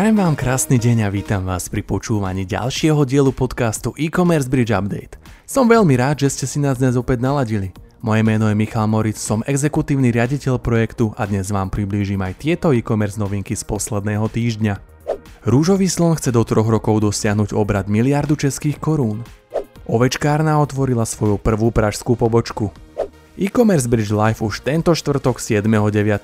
Prajem vám krásny deň a vítam vás pri počúvaní ďalšieho dielu podcastu e-commerce Bridge Update. Som veľmi rád, že ste si nás dnes opäť naladili. Moje meno je Michal Moritz, som exekutívny riaditeľ projektu a dnes vám priblížim aj tieto e-commerce novinky z posledného týždňa. Rúžový slon chce do troch rokov dosiahnuť obrad miliardu českých korún. Ovečkárna otvorila svoju prvú pražskú pobočku. E-commerce Bridge Live už tento štvrtok 7.9.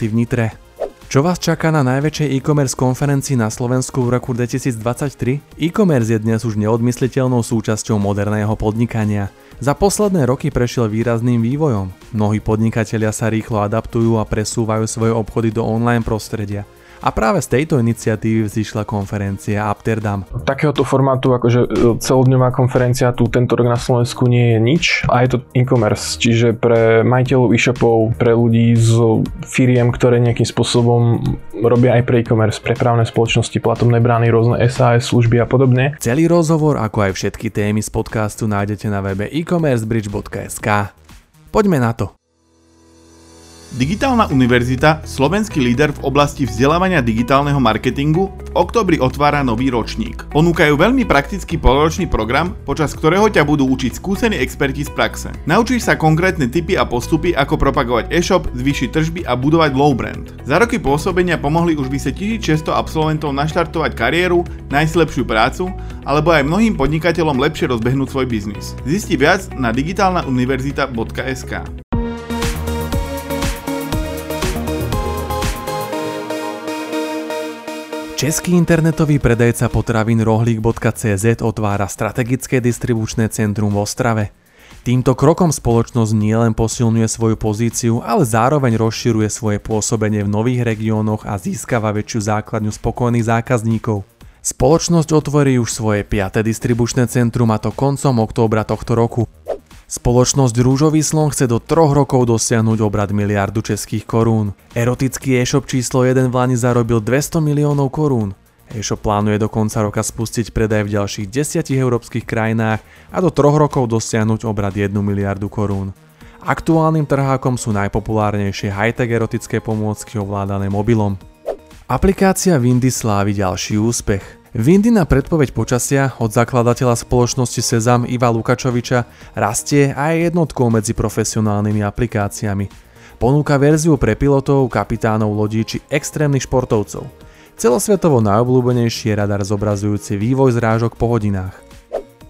v Nitre. Čo vás čaká na najväčšej e-commerce konferencii na Slovensku v roku 2023? E-commerce je dnes už neodmysliteľnou súčasťou moderného podnikania. Za posledné roky prešiel výrazným vývojom. Mnohí podnikatelia sa rýchlo adaptujú a presúvajú svoje obchody do online prostredia. A práve z tejto iniciatívy vzýšla konferencia Amsterdam. Takéhoto formátu, akože e, celodňová konferencia tu tento rok na Slovensku nie je nič a je to e-commerce, čiže pre majiteľov e-shopov, pre ľudí z firiem, ktoré nejakým spôsobom robia aj pre e-commerce, prepravné spoločnosti, platobné brány, rôzne SAS služby a podobne. Celý rozhovor, ako aj všetky témy z podcastu nájdete na webe e-commercebridge.sk. Poďme na to. Digitálna univerzita, slovenský líder v oblasti vzdelávania digitálneho marketingu, v oktobri otvára nový ročník. Ponúkajú veľmi praktický poloročný program, počas ktorého ťa budú učiť skúsení experti z praxe. Naučíš sa konkrétne typy a postupy, ako propagovať e-shop, zvýšiť tržby a budovať low brand. Za roky pôsobenia pomohli už sa 1600 absolventov naštartovať kariéru, nájsť lepšiu prácu, alebo aj mnohým podnikateľom lepšie rozbehnúť svoj biznis. Zisti viac na digitálnauniverzita.sk. Český internetový predajca potravín rohlík.cz otvára strategické distribučné centrum v Ostrave. Týmto krokom spoločnosť nielen posilňuje svoju pozíciu, ale zároveň rozširuje svoje pôsobenie v nových regiónoch a získava väčšiu základňu spokojných zákazníkov. Spoločnosť otvorí už svoje 5. distribučné centrum a to koncom októbra tohto roku. Spoločnosť Rúžový slon chce do troch rokov dosiahnuť obrad miliardu českých korún. Erotický e-shop číslo 1 v Lani zarobil 200 miliónov korún. E-shop plánuje do konca roka spustiť predaj v ďalších 10 európskych krajinách a do troch rokov dosiahnuť obrad 1 miliardu korún. Aktuálnym trhákom sú najpopulárnejšie high-tech erotické pomôcky ovládané mobilom. Aplikácia Windy slávi ďalší úspech. Windy na predpoveď počasia od zakladateľa spoločnosti Sezam Iva Lukačoviča rastie a je jednotkou medzi profesionálnymi aplikáciami. Ponúka verziu pre pilotov, kapitánov lodí či extrémnych športovcov. Celosvetovo najobľúbenejší je radar zobrazujúci vývoj zrážok po hodinách.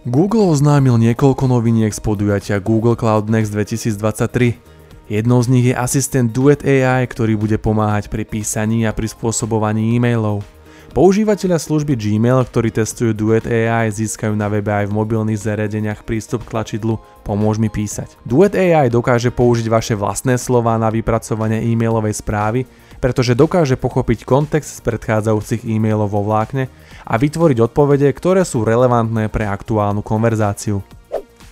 Google oznámil niekoľko noviniek z podujatia Google Cloud Next 2023. Jednou z nich je asistent Duet AI, ktorý bude pomáhať pri písaní a prispôsobovaní e-mailov. Používateľia služby Gmail, ktorí testujú Duet AI, získajú na webe aj v mobilných zariadeniach prístup k tlačidlu Pomôž mi písať. Duet AI dokáže použiť vaše vlastné slova na vypracovanie e-mailovej správy, pretože dokáže pochopiť kontext z predchádzajúcich e-mailov vo vlákne a vytvoriť odpovede, ktoré sú relevantné pre aktuálnu konverzáciu.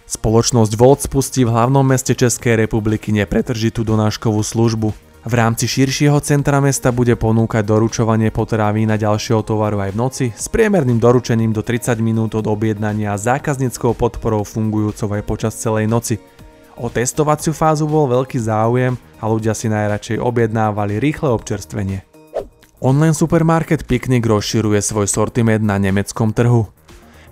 Spoločnosť Volt spustí v hlavnom meste Českej republiky nepretržitú donáškovú službu. V rámci širšieho centra mesta bude ponúkať doručovanie potravín a ďalšieho tovaru aj v noci s priemerným doručením do 30 minút od objednania a zákazníckou podporou fungujúcou aj počas celej noci. O testovaciu fázu bol veľký záujem a ľudia si najradšej objednávali rýchle občerstvenie. Online supermarket Picnic rozširuje svoj sortiment na nemeckom trhu.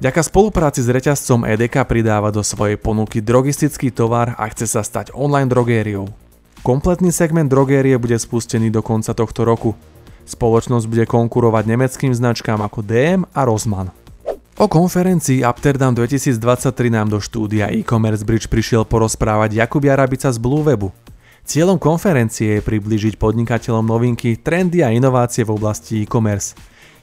Ďaka spolupráci s reťazcom EDK pridáva do svojej ponuky drogistický tovar a chce sa stať online drogériou. Kompletný segment drogérie bude spustený do konca tohto roku. Spoločnosť bude konkurovať nemeckým značkám ako DM a Rossmann. O konferencii Amsterdam 2023 nám do štúdia e-commerce bridge prišiel porozprávať Jakub Jarabica z Bluewebu. Cieľom konferencie je priblížiť podnikateľom novinky, trendy a inovácie v oblasti e-commerce.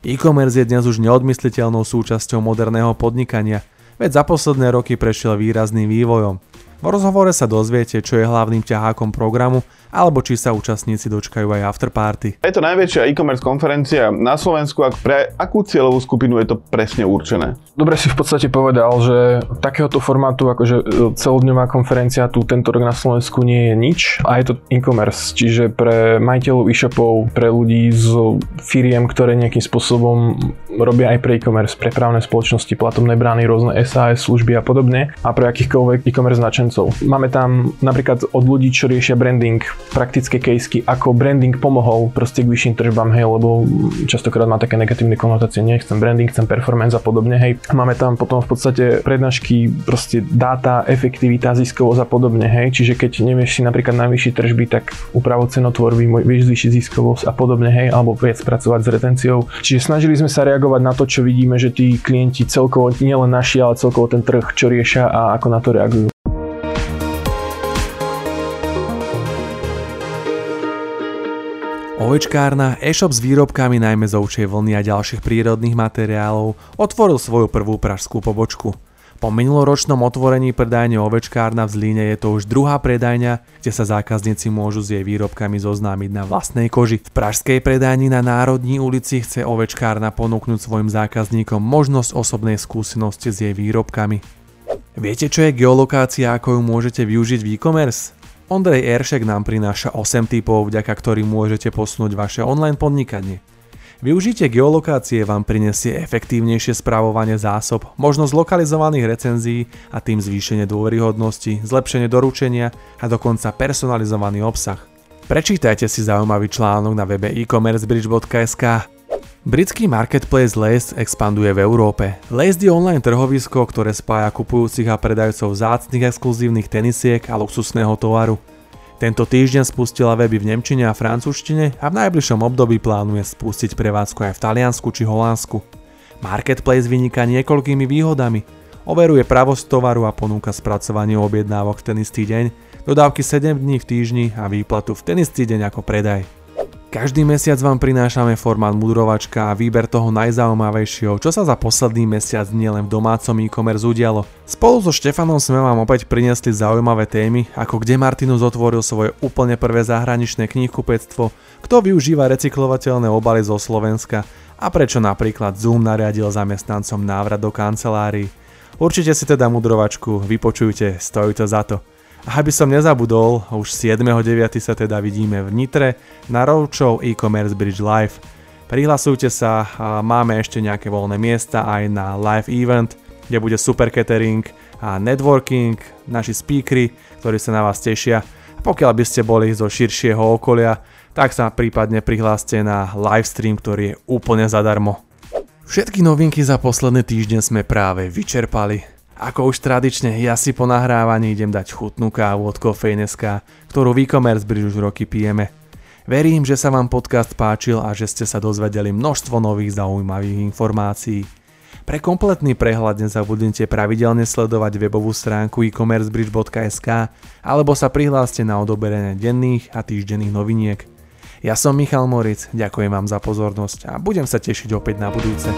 E-commerce je dnes už neodmysliteľnou súčasťou moderného podnikania, veď za posledné roky prešiel výrazným vývojom. V rozhovore sa dozviete, čo je hlavným ťahákom programu, alebo či sa účastníci dočkajú aj afterparty. Je to najväčšia e-commerce konferencia na Slovensku a pre akú cieľovú skupinu je to presne určené? Dobre si v podstate povedal, že takéhoto formátu akože e, celodňová konferencia tu tento rok na Slovensku nie je nič a je to e-commerce, čiže pre majiteľov e-shopov, pre ľudí z firiem, ktoré nejakým spôsobom robia aj pre e-commerce, prepravné spoločnosti, platobné brány, rôzne SAS služby a podobne a pre akýchkoľvek e-commerce značencov. Máme tam napríklad od ľudí, čo riešia branding, praktické casey, ako branding pomohol proste k vyšším tržbám, hej, lebo častokrát má také negatívne konotácie, nechcem branding, chcem performance a podobne, hej. Máme tam potom v podstate prednášky, proste dáta, efektivita, ziskovosť a podobne, hej. Čiže keď nevieš si napríklad najvyššie tržby, tak úpravu cenotvorby, vieš zvýšiť ziskovosť a podobne, hej, alebo viac pracovať s retenciou. Čiže snažili sme sa reagovať na to, čo vidíme, že tí klienti celkovo, nielen naši, ale celkovo ten trh, čo riešia a ako na to reagujú. Ovečkárna, e-shop s výrobkami najmä z ovčej vlny a ďalších prírodných materiálov otvoril svoju prvú pražskú pobočku. Po minuloročnom otvorení predajne Ovečkárna v Zlíne je to už druhá predajňa, kde sa zákazníci môžu s jej výrobkami zoznámiť na vlastnej koži. V pražskej predajni na Národní ulici chce Ovečkárna ponúknuť svojim zákazníkom možnosť osobnej skúsenosti s jej výrobkami. Viete, čo je geolokácia ako ju môžete využiť v e-commerce? Ondrej Eršek nám prináša 8 typov, vďaka ktorým môžete posunúť vaše online podnikanie. Využitie geolokácie vám prinesie efektívnejšie správovanie zásob, možnosť lokalizovaných recenzií a tým zvýšenie dôveryhodnosti, zlepšenie doručenia a dokonca personalizovaný obsah. Prečítajte si zaujímavý článok na webe e-commercebridge.sk. Britský marketplace Lace expanduje v Európe. Lace je online trhovisko, ktoré spája kupujúcich a predajcov vzácnych exkluzívnych tenisiek a luxusného tovaru. Tento týždeň spustila weby v Nemčine a francúzštine a v najbližšom období plánuje spustiť prevádzku aj v Taliansku či Holandsku. Marketplace vyniká niekoľkými výhodami. Overuje pravosť tovaru a ponúka spracovanie objednávok v ten istý deň, dodávky 7 dní v týždni a výplatu v ten istý deň ako predaj. Každý mesiac vám prinášame formát mudrovačka a výber toho najzaujímavejšieho, čo sa za posledný mesiac nielen v domácom e-commerce udialo. Spolu so Štefanom sme vám opäť priniesli zaujímavé témy, ako kde Martinus otvoril svoje úplne prvé zahraničné knihkupectvo, kto využíva recyklovateľné obaly zo Slovenska a prečo napríklad Zoom nariadil zamestnancom návrat do kancelárií. Určite si teda mudrovačku vypočujte, stojí to za to. Aby som nezabudol, už 7.9. sa teda vidíme v Nitre na Roadshow e-commerce Bridge Live. Prihlasujte sa, máme ešte nejaké voľné miesta aj na live event, kde bude super catering a networking, naši speakery, ktorí sa na vás tešia. A pokiaľ by ste boli zo širšieho okolia, tak sa prípadne prihláste na livestream, ktorý je úplne zadarmo. Všetky novinky za posledné týždne sme práve vyčerpali. Ako už tradične, ja si po nahrávaní idem dať chutnú kávu od Kofejneska, ktorú v e-commerce bridge už roky pijeme. Verím, že sa vám podcast páčil a že ste sa dozvedeli množstvo nových zaujímavých informácií. Pre kompletný prehľad nezabudnite pravidelne sledovať webovú stránku e-commercebridge.sk alebo sa prihláste na odoberenie denných a týždenných noviniek. Ja som Michal Moric, ďakujem vám za pozornosť a budem sa tešiť opäť na budúce.